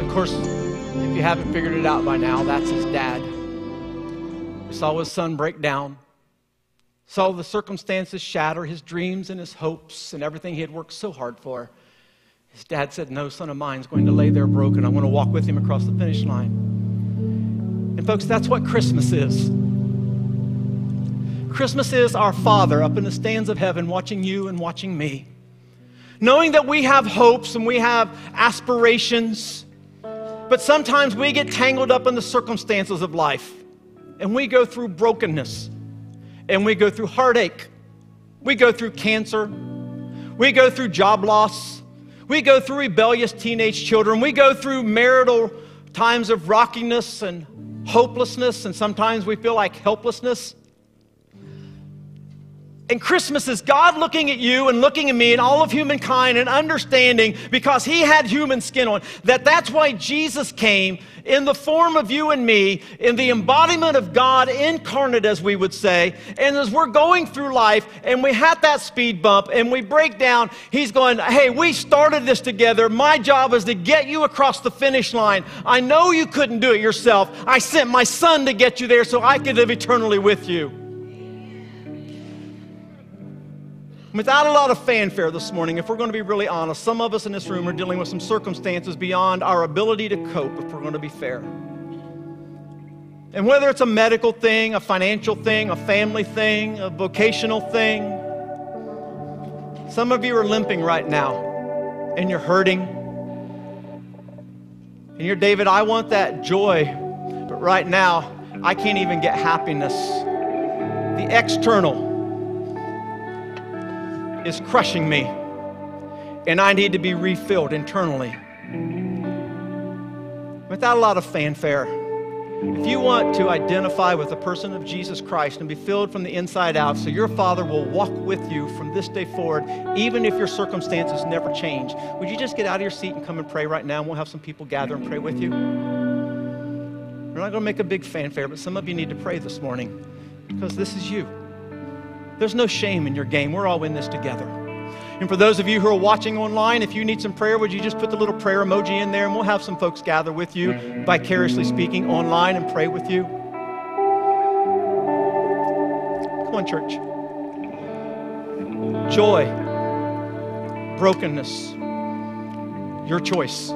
Of course, if you haven't figured it out by now, that's his dad. We saw his son break down, saw the circumstances shatter his dreams and his hopes and everything he had worked so hard for. His dad said, No son of mine is going to lay there broken. I want to walk with him across the finish line. And, folks, that's what Christmas is. Christmas is our Father up in the stands of heaven watching you and watching me. Knowing that we have hopes and we have aspirations, but sometimes we get tangled up in the circumstances of life and we go through brokenness and we go through heartache. We go through cancer. We go through job loss. We go through rebellious teenage children. We go through marital times of rockiness and hopelessness, and sometimes we feel like helplessness. And Christmas is God looking at you and looking at me and all of humankind and understanding because he had human skin on. That that's why Jesus came in the form of you and me in the embodiment of God incarnate as we would say. And as we're going through life and we have that speed bump and we break down he's going hey we started this together. My job is to get you across the finish line. I know you couldn't do it yourself. I sent my son to get you there so I could live eternally with you Without a lot of fanfare this morning, if we're going to be really honest, some of us in this room are dealing with some circumstances beyond our ability to cope, if we're going to be fair. And whether it's a medical thing, a financial thing, a family thing, a vocational thing, some of you are limping right now and you're hurting. And you're, David, I want that joy, but right now, I can't even get happiness. The external is crushing me, and I need to be refilled internally. Without a lot of fanfare, if you want to identify with the person of Jesus Christ and be filled from the inside out, so your Father will walk with you from this day forward, even if your circumstances never change, would you just get out of your seat and come and pray right now? And we'll have some people gather and pray with you. We're not going to make a big fanfare, but some of you need to pray this morning because this is you. There's no shame in your game. We're all in this together. And for those of you who are watching online, if you need some prayer, would you just put the little prayer emoji in there and we'll have some folks gather with you, vicariously speaking, online and pray with you? Come on, church. Joy, brokenness, your choice.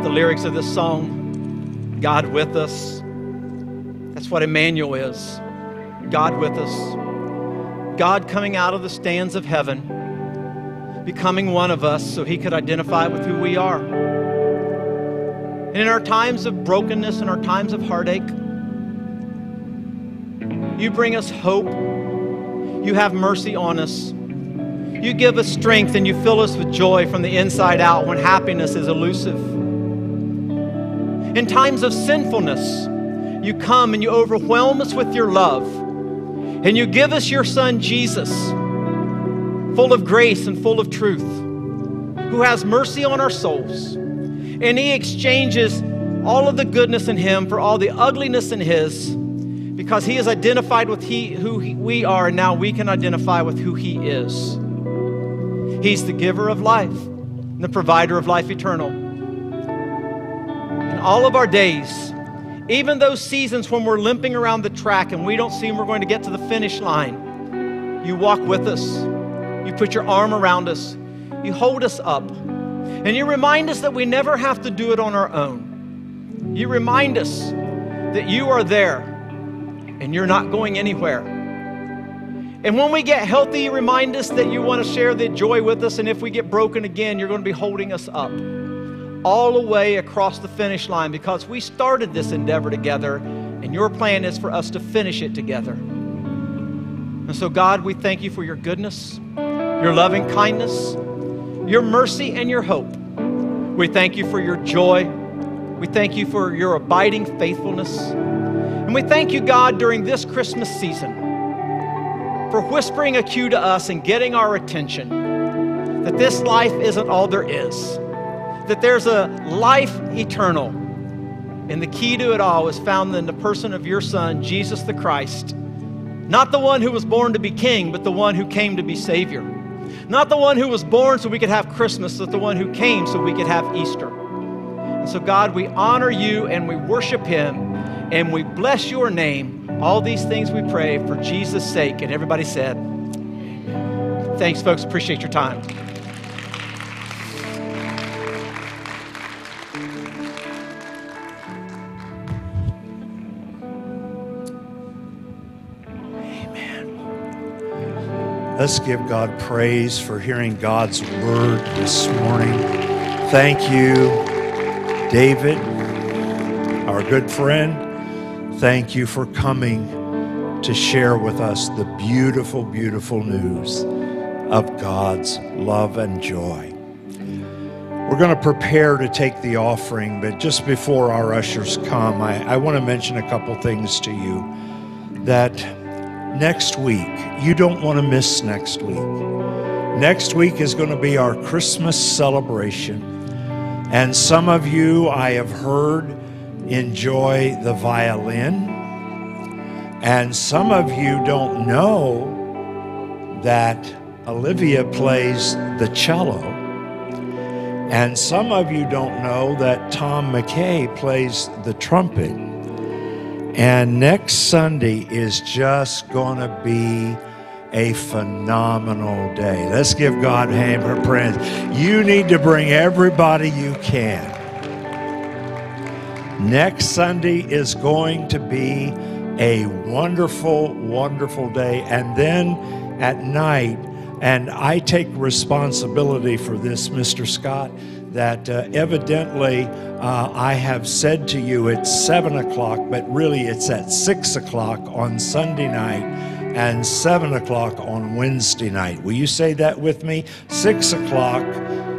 About the lyrics of this song, God with us, that's what Emmanuel is. God with us. God coming out of the stands of heaven, becoming one of us so he could identify with who we are. And in our times of brokenness and our times of heartache, you bring us hope. You have mercy on us. You give us strength and you fill us with joy from the inside out when happiness is elusive. In times of sinfulness, you come and you overwhelm us with your love. And you give us your son Jesus, full of grace and full of truth, who has mercy on our souls. And he exchanges all of the goodness in him, for all the ugliness in his, because he is identified with he, who he, we are, and now we can identify with who he is. He's the giver of life, and the provider of life eternal. All of our days, even those seasons when we're limping around the track and we don't seem we're going to get to the finish line, you walk with us. You put your arm around us. You hold us up. And you remind us that we never have to do it on our own. You remind us that you are there and you're not going anywhere. And when we get healthy, you remind us that you want to share the joy with us. And if we get broken again, you're going to be holding us up all the way across the finish line because we started this endeavor together, and your plan is for us to finish it together. And so, God, we thank you for your goodness, your loving kindness, your mercy, and your hope. We thank you for your joy. We thank you for your abiding faithfulness. And we thank you, God, during this Christmas season for whispering a cue to us and getting our attention that this life isn't all there is, that there's a life eternal. And the key to it all is found in the person of your Son, Jesus the Christ. Not the one who was born to be king, but the one who came to be Savior. Not the one who was born so we could have Christmas, but the one who came so we could have Easter. And so, God, we honor you and we worship him and we bless your name. All these things we pray for Jesus' sake. And everybody said, Thanks, folks. Appreciate your time. Let's give God praise for hearing God's word this morning. Thank you, David, our good friend. Thank you for coming to share with us the beautiful, beautiful news of God's love and joy. We're going to prepare to take the offering, but just before our ushers come, I, I want to mention a couple things to you that next week, you don't want to miss next week. Next week is going to be our Christmas celebration. And some of you, I have heard, enjoy the violin. And some of you don't know that Olivia plays the cello. And some of you don't know that Tom McKay plays the trumpet. And next Sunday is just going to be a phenomenal day. Let's give God a hand for praise. You need to bring everybody you can. Next Sunday is going to be a wonderful, wonderful day. And then at night, and I take responsibility for this, Mr. Scott, that uh, evidently uh, I have said to you it's seven o'clock, but really it's at six o'clock on Sunday night and seven o'clock on Wednesday night. Will you say that with me? Six o'clock,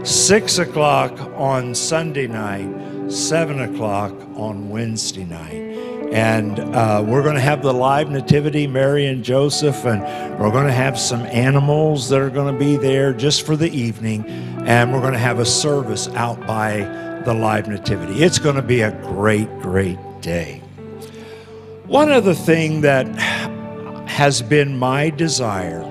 six o'clock on Sunday night, seven o'clock on Wednesday night. And uh, we're going to have the live nativity, Mary and Joseph, and we're going to have some animals that are going to be there just for the evening. And we're going to have a service out by the live nativity. It's going to be a great, great day. One other thing that has been my desire,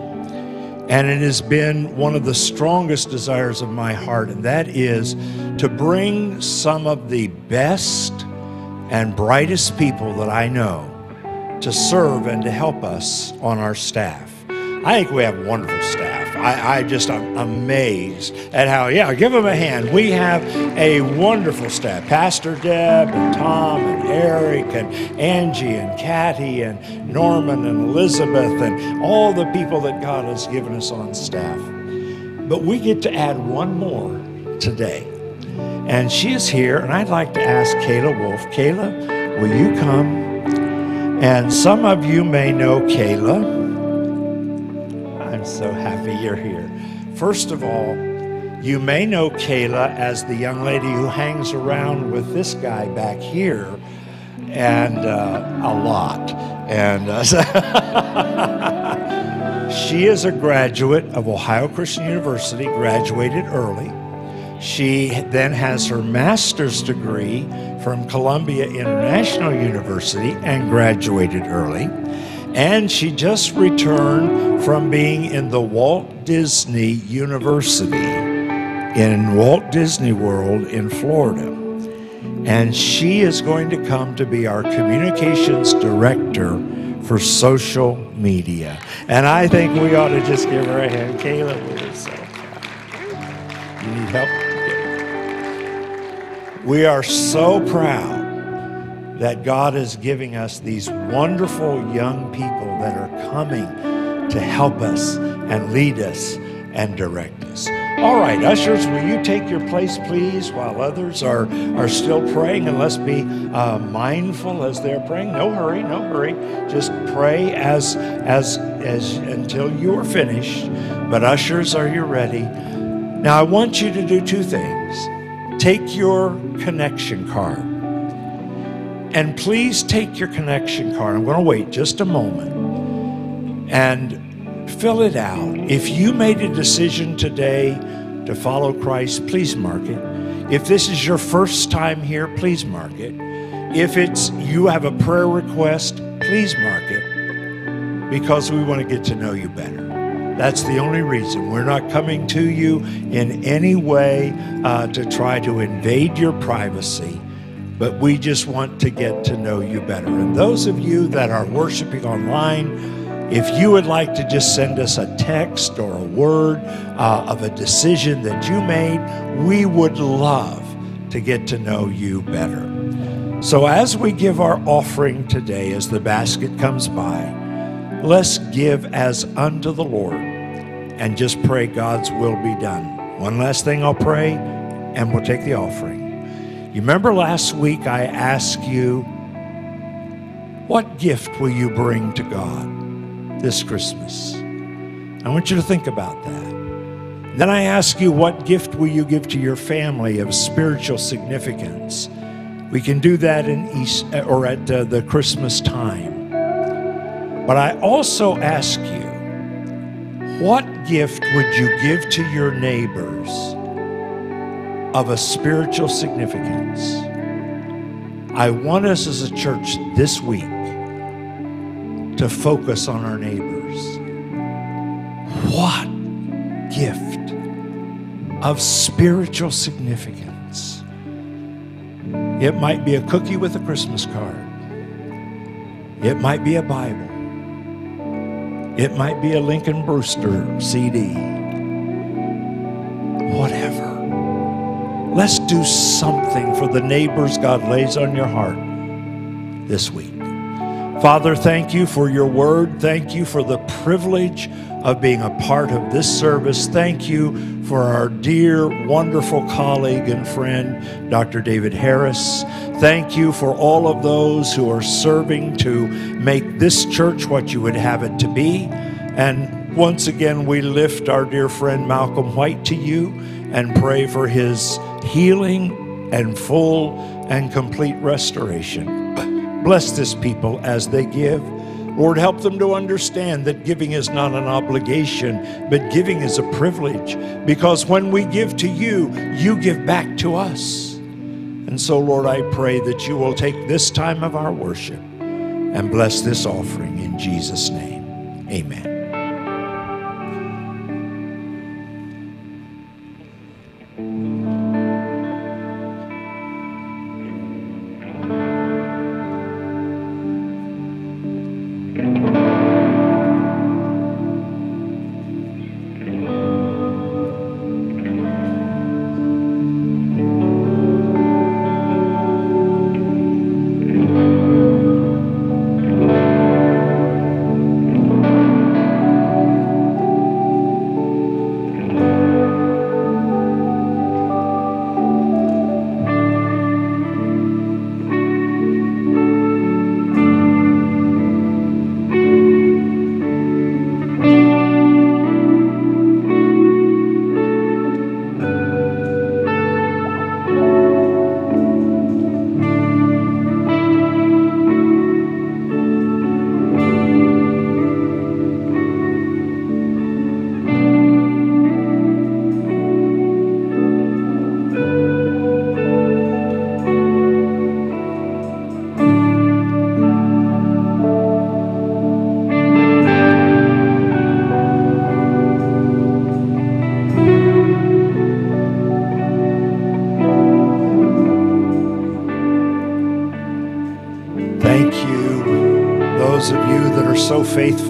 and it has been one of the strongest desires of my heart, and that is to bring some of the best and brightest people that I know to serve and to help us on our staff. I think we have wonderful staff. I, I just am amazed at how, yeah, give them a hand. We have a wonderful staff. Pastor Deb and Tom and Eric and Angie and Kathy and Norman and Elizabeth and all the people that God has given us on staff. But we get to add one more today. And she is here, and I'd like to ask Kayla Wolf. Kayla, will you come? And some of you may know Kayla. I'm so happy you're here. First of all, you may know Kayla as the young lady who hangs around with this guy back here, and uh, a lot. And uh, she is a graduate of Ohio Christian University, graduated early. She then has her master's degree from Columbia International University and graduated early. And she just returned from being in the Walt Disney University in Walt Disney World in Florida. And she is going to come to be our communications director for social media. And I think we ought to just give her a hand. We're so. You need help? We are so proud that God is giving us these wonderful young people that are coming to help us and lead us and direct us. All right, ushers, will you take your place, please, while others are, are still praying? And let's be uh, mindful as they're praying. No hurry, no hurry. Just pray as, as, as until you are finished. But ushers, are you ready? Now, I want you to do two things. Take your connection card. And please take your connection card. I'm going to wait just a moment. And fill it out. If you made a decision today to follow Christ, please mark it. If this is your first time here, please mark it. If it's you have a prayer request, please mark it because we want to get to know you better. That's the only reason. We're not coming to you in any way uh, to try to invade your privacy, but we just want to get to know you better. And those of you that are worshiping online, if you would like to just send us a text or a word uh, of a decision that you made, we would love to get to know you better. So, as we give our offering today, as the basket comes by, let's give as unto the Lord and just pray God's will be done. One last thing I'll pray, and we'll take the offering. You remember last week I asked you, what gift will you bring to God this Christmas? I want you to think about that. Then I ask you, what gift will you give to your family of spiritual significance? We can do that in East or at uh, the Christmas time. But I also ask you, what gift would you give to your neighbors of a spiritual significance? I want us as a church this week to focus on our neighbors. What gift of spiritual significance? It might be a cookie with a Christmas card. It might be a Bible. It might be a Lincoln Brewster CD. Whatever. Let's do something for the neighbors God lays on your heart this week. Father, thank you for your word. Thank you for the privilege of being a part of this service. Thank you for our dear, wonderful colleague and friend, Dr. David Harris. Thank you for all of those who are serving to make this church what you would have it to be. And once again, we lift our dear friend Malcolm White to you and pray for his healing and full and complete restoration. Bless this people as they give. Lord, help them to understand that giving is not an obligation, but giving is a privilege. Because when we give to you, you give back to us. And so, Lord, I pray that you will take this time of our worship and bless this offering in Jesus' name. Amen.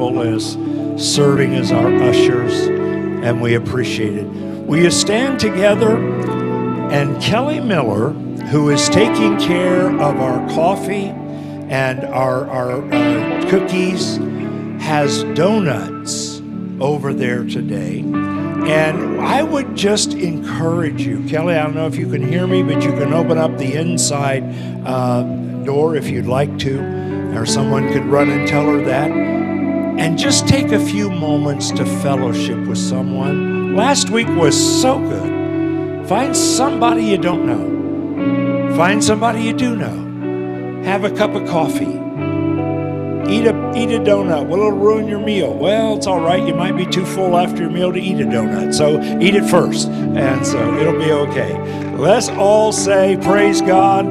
Faithful as serving as our ushers, and we appreciate it. Will you stand together? And Kelly Miller, who is taking care of our coffee and our, our uh, cookies, has donuts over there today. And I would just encourage you, Kelly. I don't know if you can hear me, but you can open up the inside uh, door if you'd like to, or someone could run and tell her that. And just take a few moments to fellowship with someone. Last week was so good. Find somebody you don't know, find somebody you do know. Have a cup of coffee. Eat a, eat a donut. Well, it'll ruin your meal. Well, it's all right. You might be too full after your meal to eat a donut. So eat it first. And so it'll be okay. Let's all say, Praise God.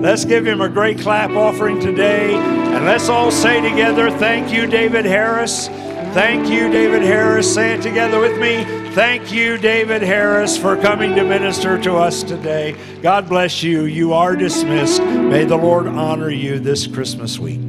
Let's give him a great clap offering today. And let's all say together, Thank you, David Harris. Thank you, David Harris. Say it together with me. Thank you, David Harris, for coming to minister to us today. God bless you. You are dismissed. May the Lord honor you this Christmas week.